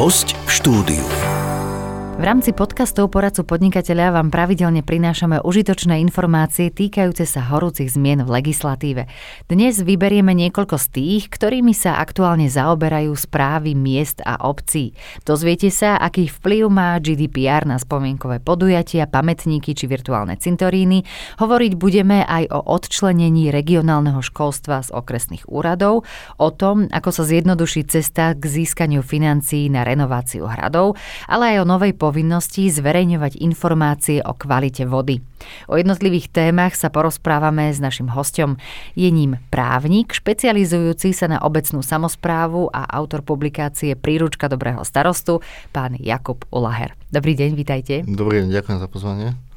Host v štúdiu. V rámci podcastov Poradcu podnikateľa vám pravidelne prinášame užitočné informácie týkajúce sa horúcich zmien v legislatíve. Dnes vyberieme niekoľko z tých, ktorými sa aktuálne zaoberajú správy miest a obcí. Dozviete sa, aký vplyv má GDPR na spomienkové podujatia, pamätníky či virtuálne cintoríny. Hovoriť budeme aj o odčlenení regionálneho školstva z okresných úradov, o tom, ako sa zjednoduší cesta k získaniu financií na renováciu hradov, ale aj o novej povinnosti zverejňovať informácie o kvalite vody. O jednotlivých témach sa porozprávame s našim hostom. Je ním právnik, špecializujúci sa na obecnú samozprávu a autor publikácie Príručka dobrého starostu, pán Jakub Ulaher. Dobrý deň, vítajte. Dobrý deň, ďakujem za pozvanie.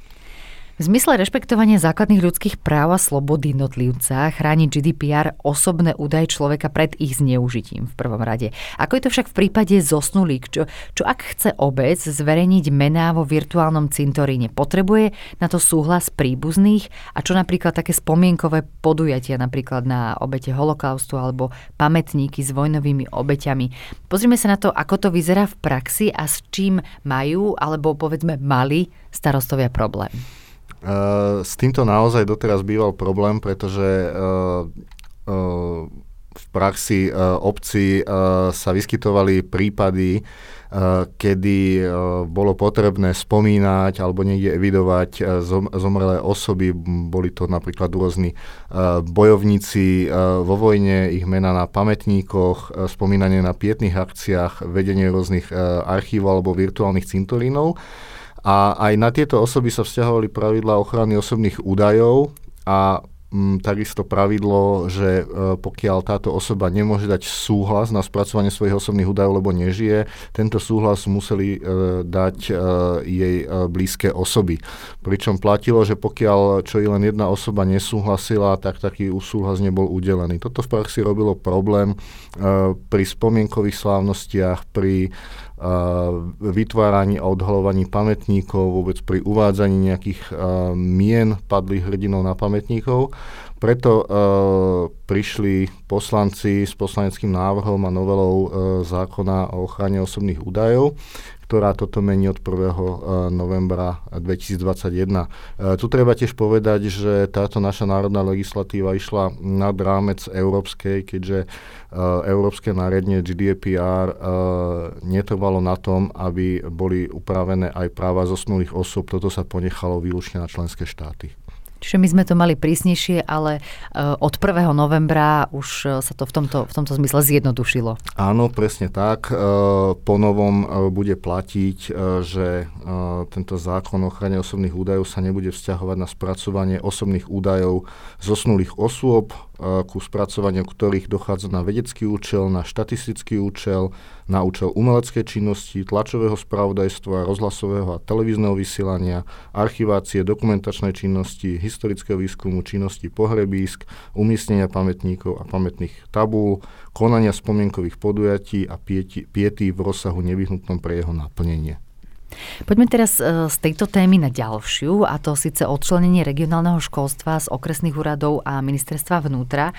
V zmysle rešpektovania základných ľudských práv a slobody jednotlivca chráni GDPR osobné údaje človeka pred ich zneužitím v prvom rade. Ako je to však v prípade zosnulých? Čo, čo ak chce obec zverejniť mená vo virtuálnom cintoríne? Potrebuje na to súhlas príbuzných? A čo napríklad také spomienkové podujatia napríklad na obete holokaustu alebo pamätníky s vojnovými obeťami? Pozrime sa na to, ako to vyzerá v praxi a s čím majú alebo povedzme mali starostovia problém. Uh, s týmto naozaj doteraz býval problém, pretože uh, uh, v praxi obci sa vyskytovali prípady, kedy bolo potrebné spomínať alebo niekde evidovať zomrelé osoby. Boli to napríklad rôzni bojovníci vo vojne, ich mena na pamätníkoch, spomínanie na pietných akciách, vedenie rôznych archívov alebo virtuálnych cintorínov. A aj na tieto osoby sa vzťahovali pravidla ochrany osobných údajov a m, mm, takisto pravidlo, že e, pokiaľ táto osoba nemôže dať súhlas na spracovanie svojich osobných údajov, lebo nežije, tento súhlas museli e, dať e, jej e, blízke osoby. Pričom platilo, že pokiaľ čo i len jedna osoba nesúhlasila, tak taký súhlas nebol udelený. Toto v praxi robilo problém e, pri spomienkových slávnostiach, pri vytváraní a odhalovaní pamätníkov, vôbec pri uvádzaní nejakých mien padlých hrdinov na pamätníkov. Preto prišli poslanci s poslaneckým návrhom a novelou zákona o ochrane osobných údajov, ktorá toto mení od 1. Eh, novembra 2021. Eh, tu treba tiež povedať, že táto naša národná legislatíva išla nad rámec európskej, keďže eh, európske nariadenie GDPR netrvalo na tom, aby boli upravené aj práva zosnulých osôb. Toto sa ponechalo výlučne na členské štáty. Čiže my sme to mali prísnejšie, ale uh, od 1. novembra už uh, sa to v tomto, v tomto zmysle zjednodušilo. Áno, presne tak. Uh, po novom bude platiť, že tento zákon o ochrane osobných údajov sa nebude vzťahovať na spracovanie osobných údajov zosnulých osôb, ku spracovaniu ktorých dochádza na vedecký účel, na štatistický účel, na účel umeleckej činnosti, tlačového spravodajstva, rozhlasového a televízneho vysielania, archivácie, dokumentačnej činnosti, historického výskumu, činnosti pohrebísk, umiestnenia pamätníkov a pamätných tabúl, konania spomienkových podujatí a piety v rozsahu nevyhnutnom pre jeho naplnenie. Poďme teraz e, z tejto témy na ďalšiu, a to síce odčlenenie regionálneho školstva z okresných úradov a ministerstva vnútra.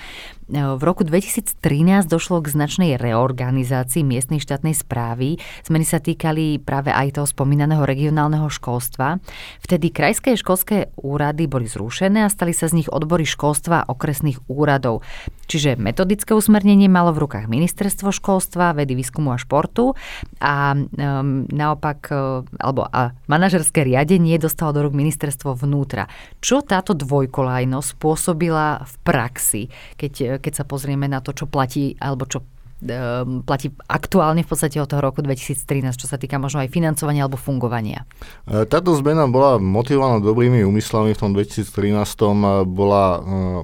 E, v roku 2013 došlo k značnej reorganizácii miestnej štátnej správy. Zmeny sa týkali práve aj toho spomínaného regionálneho školstva. Vtedy krajské školské úrady boli zrušené a stali sa z nich odbory školstva okresných úradov. Čiže metodické usmernenie malo v rukách ministerstvo školstva, vedy, výskumu a športu a um, naopak alebo a manažerské riadenie dostalo do rúk ministerstvo vnútra. Čo táto dvojkolajnosť spôsobila v praxi, keď, keď sa pozrieme na to, čo platí alebo čo Ehm, platí aktuálne v podstate od toho roku 2013, čo sa týka možno aj financovania alebo fungovania. E, táto zmena bola motivovaná dobrými úmyslami. V tom 2013 e, bola e,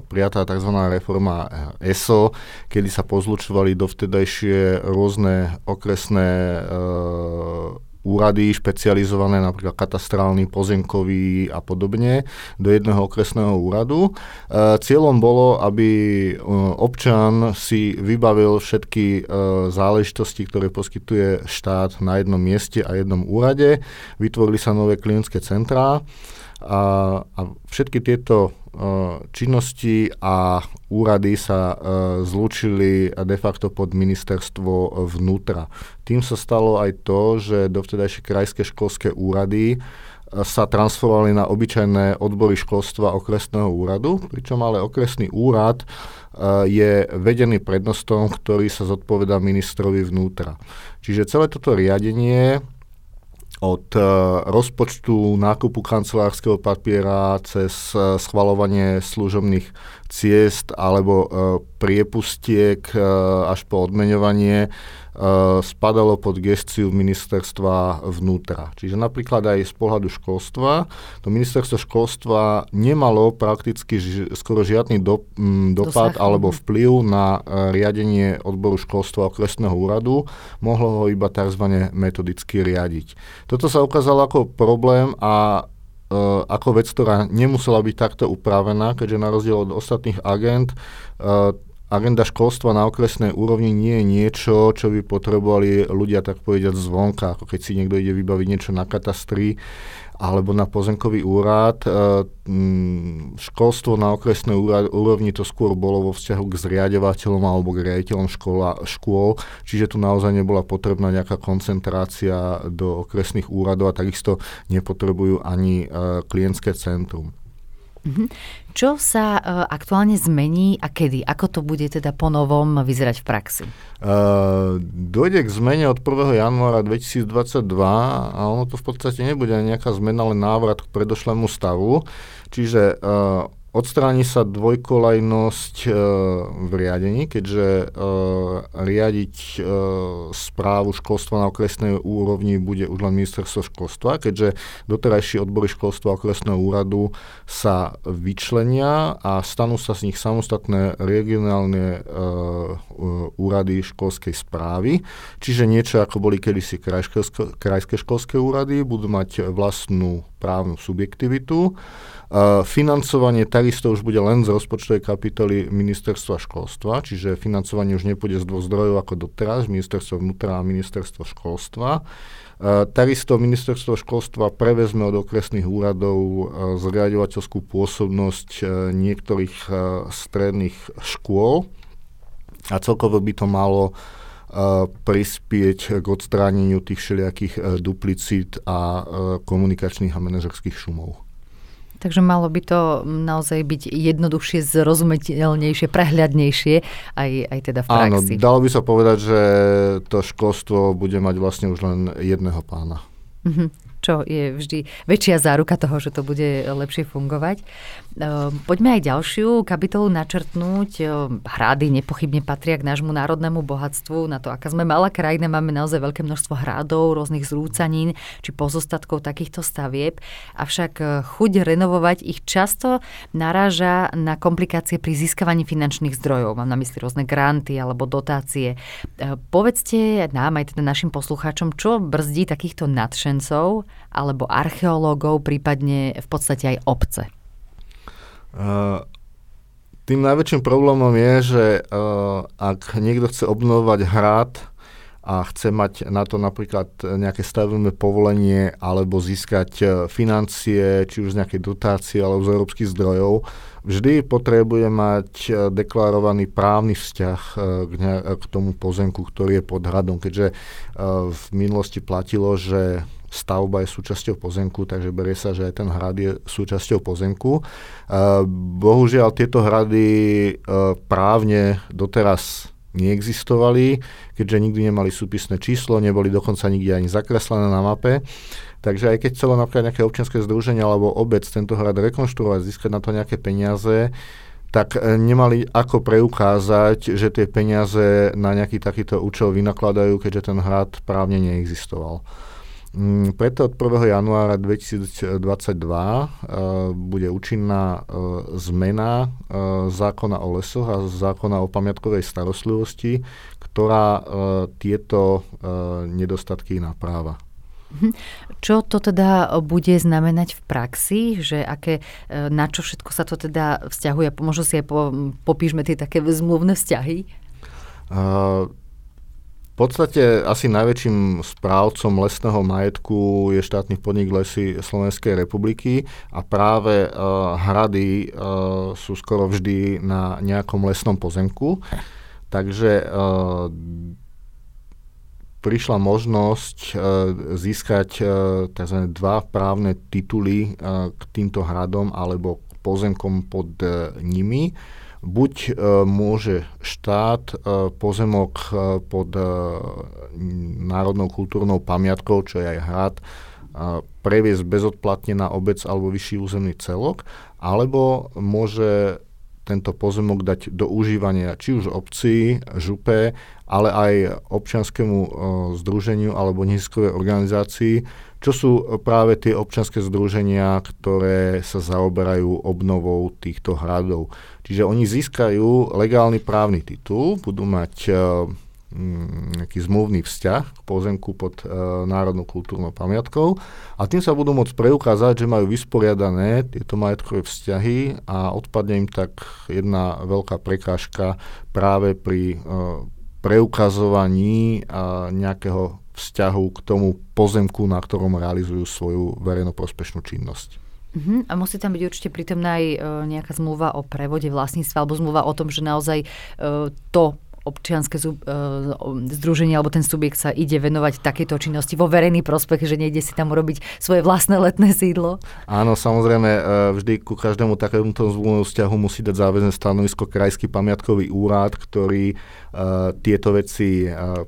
prijatá tzv. reforma ESO, kedy sa pozlučovali dovtedajšie rôzne okresné úrady špecializované, napríklad katastrálny, pozemkový a podobne, do jedného okresného úradu. E, cieľom bolo, aby e, občan si vybavil všetky e, záležitosti, ktoré poskytuje štát na jednom mieste a jednom úrade. Vytvorili sa nové klientské centrá A, a všetky tieto činnosti a úrady sa zlúčili de facto pod ministerstvo vnútra. Tým sa stalo aj to, že dovtedajšie krajské školské úrady sa transformovali na obyčajné odbory školstva okresného úradu, pričom ale okresný úrad je vedený prednostom, ktorý sa zodpoveda ministrovi vnútra. Čiže celé toto riadenie od e, rozpočtu nákupu kancelárskeho papiera cez e, schvalovanie služobných ciest alebo e, priepustiek až po odmeňovanie spadalo pod gestiu ministerstva vnútra. Čiže napríklad aj z pohľadu školstva, to ministerstvo školstva nemalo prakticky ži- skoro žiadny do, m, dopad Dosah. alebo vplyv na riadenie odboru školstva okresného úradu, mohlo ho iba tzv. metodicky riadiť. Toto sa ukázalo ako problém a ako vec, ktorá nemusela byť takto upravená, keďže na rozdiel od ostatných agent agenda školstva na okresnej úrovni nie je niečo, čo by potrebovali ľudia tak povedať zvonka, ako keď si niekto ide vybaviť niečo na katastri alebo na pozemkový úrad. E, školstvo na okresnej úrovni to skôr bolo vo vzťahu k zriadovateľom alebo k riaditeľom škola, škôl, čiže tu naozaj nebola potrebná nejaká koncentrácia do okresných úradov a takisto nepotrebujú ani e, klientské centrum. Mm-hmm. Čo sa uh, aktuálne zmení a kedy? Ako to bude teda po novom vyzerať v praxi? Uh, dojde k zmene od 1. januára 2022 a ono to v podstate nebude nejaká zmena, ale návrat k predošlému stavu. Čiže uh, Odstráni sa dvojkolajnosť e, v riadení, keďže e, riadiť e, správu školstva na okresnej úrovni bude už len ministerstvo školstva, keďže doterajší odbory školstva okresného úradu sa vyčlenia a stanú sa z nich samostatné regionálne e, úrady školskej správy, čiže niečo ako boli kedysi krajské, krajské školské úrady, budú mať vlastnú právnu subjektivitu financovanie takisto už bude len z rozpočtovej kapitoly ministerstva školstva, čiže financovanie už nepôjde z dvoch zdrojov ako doteraz, ministerstvo vnútra a ministerstvo školstva. takisto ministerstvo školstva prevezme od okresných úradov zriadovateľskú pôsobnosť niektorých stredných škôl a celkovo by to malo prispieť k odstráneniu tých všelijakých duplicít a komunikačných a manažerských šumov. Takže malo by to naozaj byť jednoduchšie, zrozumiteľnejšie, prehľadnejšie aj, aj teda v praxi. Áno, dalo by sa povedať, že to školstvo bude mať vlastne už len jedného pána. Mm-hmm čo je vždy väčšia záruka toho, že to bude lepšie fungovať. Ehm, poďme aj ďalšiu kapitolu načrtnúť. Ehm, hrady nepochybne patria k nášmu národnému bohatstvu. Na to, aká sme malá krajina, máme naozaj veľké množstvo hradov, rôznych zrúcanín či pozostatkov takýchto stavieb. Avšak eh, chuť renovovať ich často naráža na komplikácie pri získavaní finančných zdrojov. Mám na mysli rôzne granty alebo dotácie. Ehm, povedzte nám aj teda našim poslucháčom, čo brzdí takýchto nadšencov alebo archeológov, prípadne v podstate aj obce? Uh, tým najväčším problémom je, že uh, ak niekto chce obnovovať hrad a chce mať na to napríklad nejaké stavebné povolenie alebo získať uh, financie, či už z nejakej dotácie alebo z európskych zdrojov, vždy potrebuje mať deklarovaný právny vzťah k tomu pozemku, ktorý je pod hradom, keďže v minulosti platilo, že stavba je súčasťou pozemku, takže berie sa, že aj ten hrad je súčasťou pozemku. Bohužiaľ, tieto hrady e, právne doteraz neexistovali, keďže nikdy nemali súpisné číslo, neboli dokonca nikde ani zakreslené na mape. Takže aj keď chcelo napríklad nejaké občianske združenie alebo obec tento hrad rekonštruovať, získať na to nejaké peniaze, tak e, nemali ako preukázať, že tie peniaze na nejaký takýto účel vynakladajú, keďže ten hrad právne neexistoval. Mm, preto od 1. januára 2022 uh, e, bude účinná uh, zmena uh, zákona o lesoch a zákona o pamiatkovej starostlivosti, ktorá tieto nedostatky napráva. Mhm. Čo to teda bude znamenať v praxi, že aké, na čo všetko sa to teda vzťahuje? Možno si aj po, popíšme tie také zmluvné vzťahy. Uh, V podstate asi najväčším správcom lesného majetku je štátny podnik Lesy Slovenskej republiky a práve uh, hrady uh, sú skoro vždy na nejakom lesnom pozemku. Takže uh, prišla možnosť uh, získať uh, tzv. dva právne tituly uh, k týmto hradom alebo pozemkom pod uh, nimi. Buď e, môže štát e, pozemok e, pod národnou kultúrnou pamiatkou, čo je aj hrad, previesť bezodplatne na obec alebo vyšší územný celok, alebo môže tento pozemok dať do užívania či už obci, župe, ale aj občianskému e, združeniu alebo neziskovej organizácii, čo sú práve tie občianské združenia, ktoré sa zaoberajú obnovou týchto hradov. Čiže oni získajú legálny právny titul, budú mať e, nejaký zmluvný vzťah k pozemku pod e, národnou kultúrnou pamiatkou a tým sa budú môcť preukázať, že majú vysporiadané tieto majetkové vzťahy a odpadne im tak jedna veľká prekážka práve pri e, preukazovaní e, nejakého vzťahu k tomu pozemku, na ktorom realizujú svoju verejnoprospešnú činnosť. Uh-huh. A musí tam byť určite prítomná aj uh, nejaká zmluva o prevode vlastníctva alebo zmluva o tom, že naozaj uh, to občianske uh, združenie alebo ten subjekt sa ide venovať takéto činnosti vo verejný prospech, že nejde si tam urobiť svoje vlastné letné sídlo? Áno, samozrejme, uh, vždy ku každému takémuto zmluvnému vzťahu musí dať záväzné stanovisko Krajský pamiatkový úrad, ktorý uh, tieto veci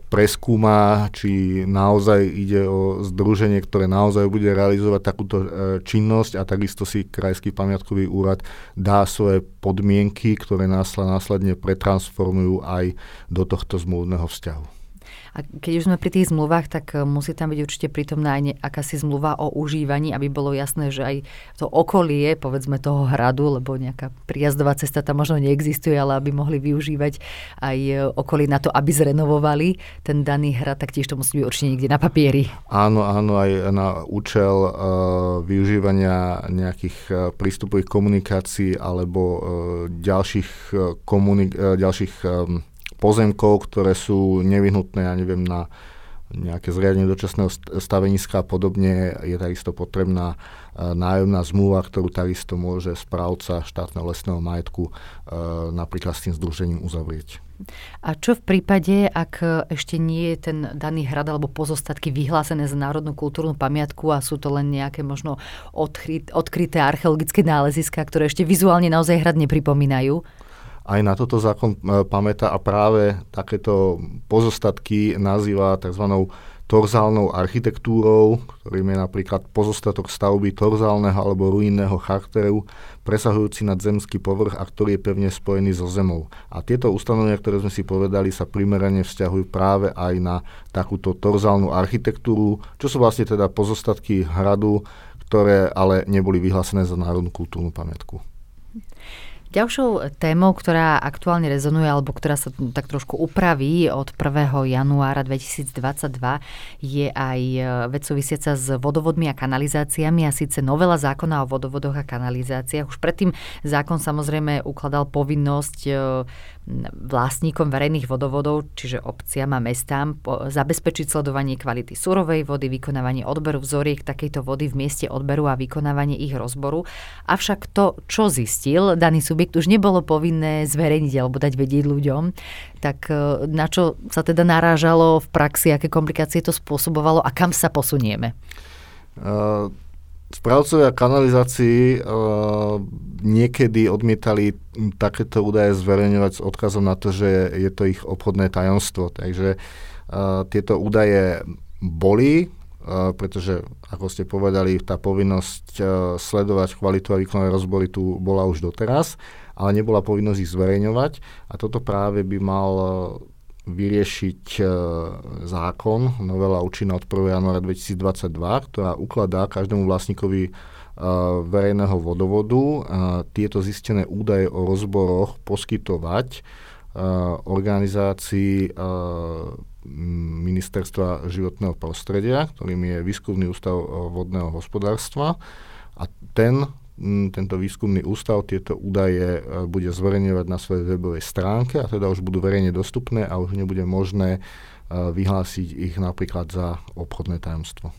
preskúma, či naozaj ide o združenie, ktoré naozaj bude realizovať takúto činnosť a takisto si Krajský pamiatkový úrad dá svoje podmienky, ktoré následne pretransformujú aj do tohto zmluvného vzťahu. A keď už sme pri tých zmluvách, tak e, musí tam byť určite prítomná aj akási zmluva o užívaní, aby bolo jasné, že aj to okolie, povedzme toho hradu, lebo nejaká prijazdová cesta tam možno neexistuje, ale aby mohli využívať aj e, okolie na to, aby zrenovovali ten daný hrad, tak tiež to musí byť určite niekde na papieri. Áno, áno, aj na účel uh, využívania nejakých uh, prístupových komunikácií alebo uh, ďalších, uh, komunik- uh, ďalších um, pozemkov, ktoré sú nevyhnutné, ja neviem, na nejaké zriadenie dočasného staveniska a podobne, je takisto potrebná e, nájomná zmluva, ktorú takisto môže správca štátneho lesného majetku e, napríklad s tým združením uzavrieť. A čo v prípade, ak ešte nie je ten daný hrad alebo pozostatky vyhlásené za národnú kultúrnu pamiatku a sú to len nejaké možno odkryté archeologické náleziska, ktoré ešte vizuálne naozaj hrad nepripomínajú? Aj na toto zákon e, pamätá a práve takéto pozostatky nazýva tzv. torzálnou architektúrou, ktorým je napríklad pozostatok stavby torzálneho alebo ruinného charakteru, presahujúci nad zemský povrch a ktorý je pevne spojený so zemou. A tieto ustanovenia, ktoré sme si povedali, sa primerane vzťahujú práve aj na takúto torzálnu architektúru, čo sú vlastne teda pozostatky hradu, ktoré ale neboli vyhlásené za národnú kultúrnu pamiatku. Ďalšou témou, ktorá aktuálne rezonuje, alebo ktorá sa tak trošku upraví od 1. januára 2022, je aj e, vec súvisiaca s vodovodmi a kanalizáciami a síce novela zákona o vodovodoch a kanalizáciách. Už predtým zákon samozrejme ukladal povinnosť e, vlastníkom verejných vodovodov, čiže obciam a mestám, zabezpečiť sledovanie kvality surovej vody, vykonávanie odberu vzoriek takejto vody v mieste odberu a vykonávanie ich rozboru. Avšak to, čo zistil daný subjekt, už nebolo povinné zverejniť alebo dať vedieť ľuďom. Tak e, na čo sa teda narážalo v praxi, aké komplikácie to spôsobovalo a kam sa posunieme? Uh Správcovia kanalizácií uh, niekedy odmietali takéto údaje zverejňovať s odkazom na to, že je to ich obchodné tajomstvo. Takže uh, tieto údaje boli, uh, pretože, ako ste povedali, tá povinnosť uh, sledovať kvalitu a výkonné rozbory tu bola už doteraz, ale nebola povinnosť ich zverejňovať a toto práve by mal vyriešiť e, zákon, novela účinná od 1. januára 2022, ktorá ukladá každému vlastníkovi e, verejného vodovodu e, tieto zistené údaje o rozboroch poskytovať organizácii Ministerstva životného prostredia, ktorým je Výskumný ústav vodného hospodárstva. A ten tento výskumný ústav tieto údaje e, bude zverejňovať na svojej webovej stránke a teda už budú verejne dostupné a už nebude možné e, vyhlásiť ich napríklad za obchodné tajomstvo.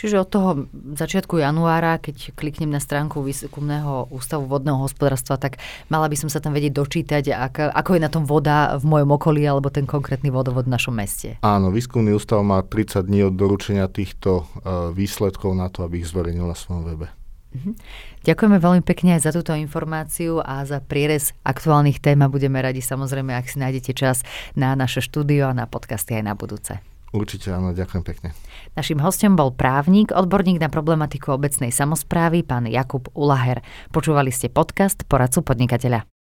Čiže od toho začiatku januára, keď kliknem na stránku Výskumného ústavu vodného hospodárstva, tak mala by som sa tam vedieť dočítať, ak, ako je na tom voda v mojom okolí alebo ten konkrétny vodovod v našom meste. Áno, Výskumný ústav má 30 dní od doručenia týchto uh, výsledkov na to, aby ich zverejnil na svojom webe. Mhm. Ďakujeme veľmi pekne aj za túto informáciu a za prierez aktuálnych tém a budeme radi samozrejme, ak si nájdete čas na naše štúdio a na podcasty aj na budúce. Určite áno, ďakujem pekne. Našim hostom bol právnik, odborník na problematiku obecnej samozprávy, pán Jakub Ulaher. Počúvali ste podcast Poradcu podnikateľa.